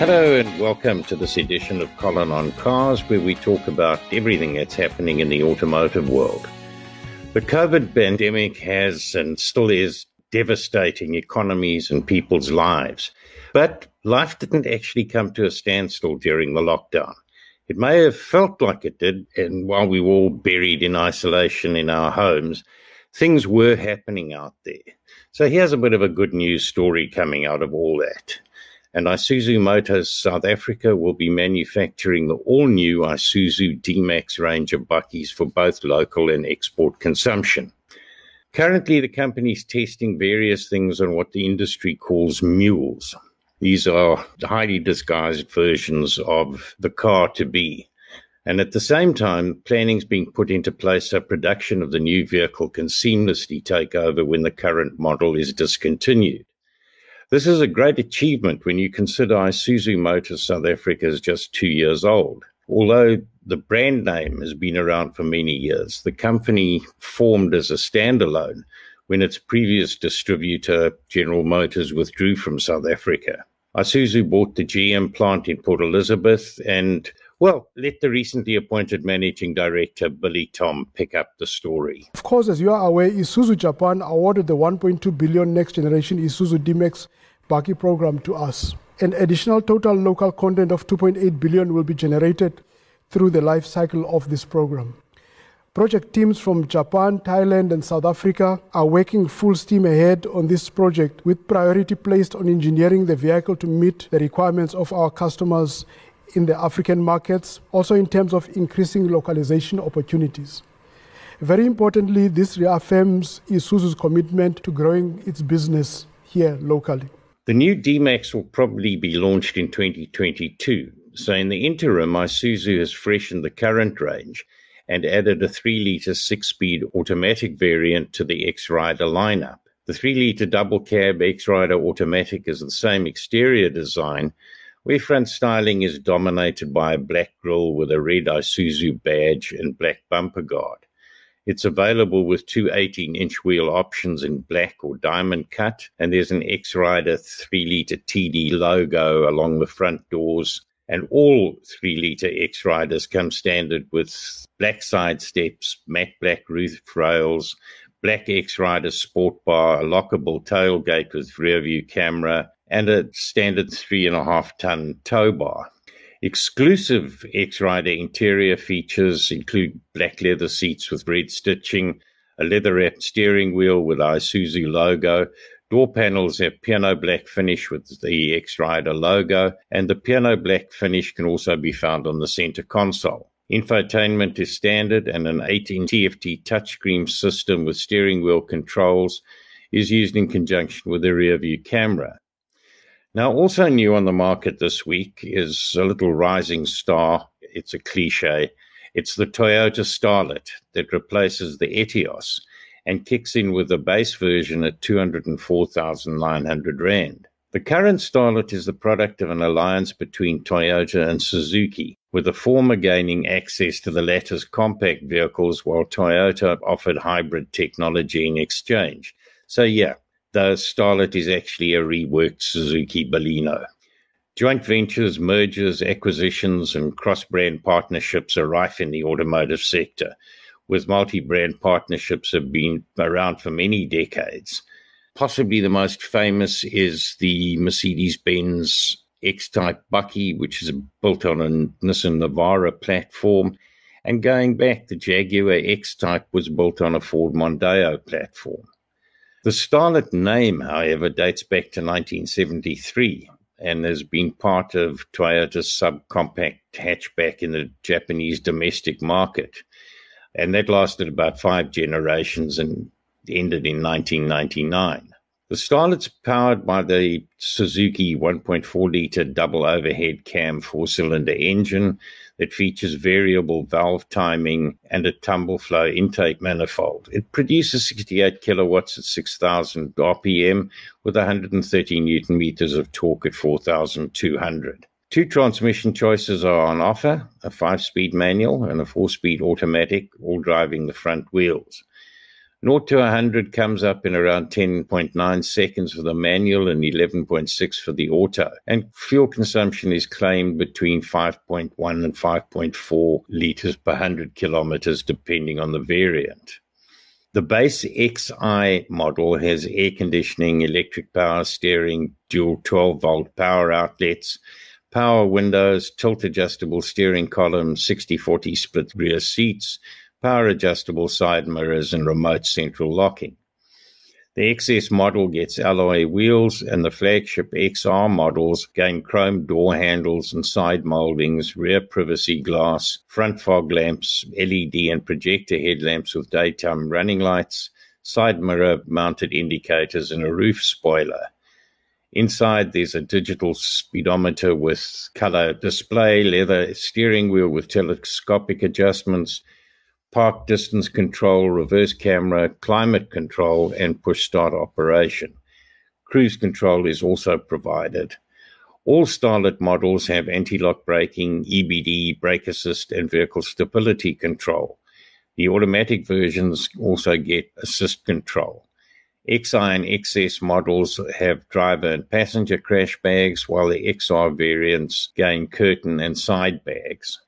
Hello and welcome to this edition of Colin on Cars, where we talk about everything that's happening in the automotive world. The COVID pandemic has and still is devastating economies and people's lives. But life didn't actually come to a standstill during the lockdown. It may have felt like it did, and while we were all buried in isolation in our homes, things were happening out there. So here's a bit of a good news story coming out of all that and Isuzu Motors South Africa will be manufacturing the all new Isuzu D Max range of bakkies for both local and export consumption. Currently, the company is testing various things on what the industry calls mules. These are highly disguised versions of the car to be. And at the same time, planning is being put into place so production of the new vehicle can seamlessly take over when the current model is discontinued. This is a great achievement when you consider Isuzu Motors South Africa is just two years old. Although the brand name has been around for many years, the company formed as a standalone when its previous distributor, General Motors, withdrew from South Africa. Isuzu bought the GM plant in Port Elizabeth and, well, let the recently appointed managing director, Billy Tom, pick up the story. Of course, as you are aware, Isuzu Japan awarded the 1.2 billion next generation Isuzu D-Max Bakkie program to us. An additional total local content of 2.8 billion will be generated through the life cycle of this program. Project teams from Japan, Thailand, and South Africa are working full steam ahead on this project with priority placed on engineering the vehicle to meet the requirements of our customers in the African markets, also in terms of increasing localization opportunities. Very importantly, this reaffirms Isuzu's commitment to growing its business here locally. The new D-Max will probably be launched in 2022. So in the interim, Isuzu has freshened the current range and added a 3-litre 6-speed automatic variant to the X-Rider lineup. The 3-litre double cab X-Rider automatic is the same exterior design, where front styling is dominated by a black grille with a red Isuzu badge and black bumper guard. It's available with two 18 inch wheel options in black or diamond cut, and there's an X Rider 3 litre TD logo along the front doors. And all 3 litre X Riders come standard with black side steps, matte black roof rails, black X Rider sport bar, a lockable tailgate with rear view camera, and a standard three and a half ton tow bar. Exclusive X-Rider interior features include black leather seats with red stitching, a leather-wrapped steering wheel with Isuzu logo. Door panels have piano black finish with the X-Rider logo, and the piano black finish can also be found on the center console. Infotainment is standard, and an 18 TFT touchscreen system with steering wheel controls is used in conjunction with the rear view camera. Now, also new on the market this week is a little rising star. It's a cliche. It's the Toyota Starlet that replaces the Etios and kicks in with the base version at 204,900 Rand. The current Starlet is the product of an alliance between Toyota and Suzuki, with the former gaining access to the latter's compact vehicles while Toyota offered hybrid technology in exchange. So, yeah, the Starlet is actually a reworked Suzuki Baleno. Joint ventures, mergers, acquisitions, and cross brand partnerships are rife in the automotive sector, with multi brand partnerships have been around for many decades. Possibly the most famous is the Mercedes Benz X Type Bakkie, which is built on a Nissan Navara platform. And going back, the Jaguar X Type was built on a Ford Mondeo platform. The Starlet name, however, dates back to 1973 and has been part of Toyota's subcompact hatchback in the Japanese domestic market. And that lasted about five generations and ended in 1999. The Starlet's powered by the Suzuki 1.4 litre double overhead cam four cylinder engine that features variable valve timing and a tumble flow intake manifold. It produces 68 kilowatts at 6,000 RPM with 130 newton meters of torque at 4,200. Two transmission choices are on offer a five speed manual and a four speed automatic, all driving the front wheels. 0 to 100 comes up in around 10.9 seconds for the manual and 11.6 for the auto. And fuel consumption is claimed between 5.1 and 5.4 liters per 100 kilometers, depending on the variant. The base XI model has air conditioning, electric power steering, dual 12 volt power outlets, power windows, tilt adjustable steering column, 60 40 split rear seats, power adjustable side mirrors, and remote central locking. The XS model gets alloy wheels, and the flagship XR models gain chrome door handles and side moldings, rear privacy glass, front fog lamps, LED and projector headlamps with daytime running lights, side mirror mounted indicators, and a roof spoiler. Inside, there's a digital speedometer with color display, leather steering wheel with telescopic adjustments, park distance control, reverse camera, climate control, and push start operation. Cruise control is also provided. All Starlet models have anti lock braking, EBD, brake assist, and vehicle stability control. The automatic versions also get assist control. XI and XS models have driver and passenger crash bags, while the XR variants gain curtain and side bags.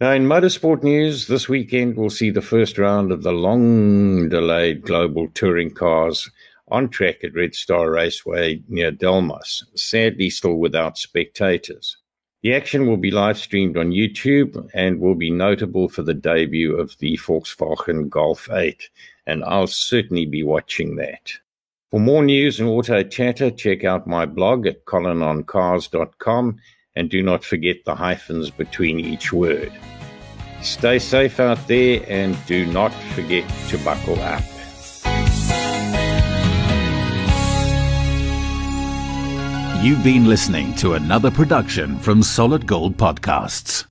Now, in motorsport news, this weekend we'll see the first round of the long delayed global touring cars on track at Red Star Raceway near Delmas, sadly still without spectators. The action will be live streamed on YouTube and will be notable for the debut of the Volkswagen Golf 8, and I'll certainly be watching that. For more news and auto chatter, check out my blog at colinoncars.com and do not forget the hyphens between each word. Stay safe out there and do not forget to buckle up. You've been listening to another production from Solid Gold Podcasts.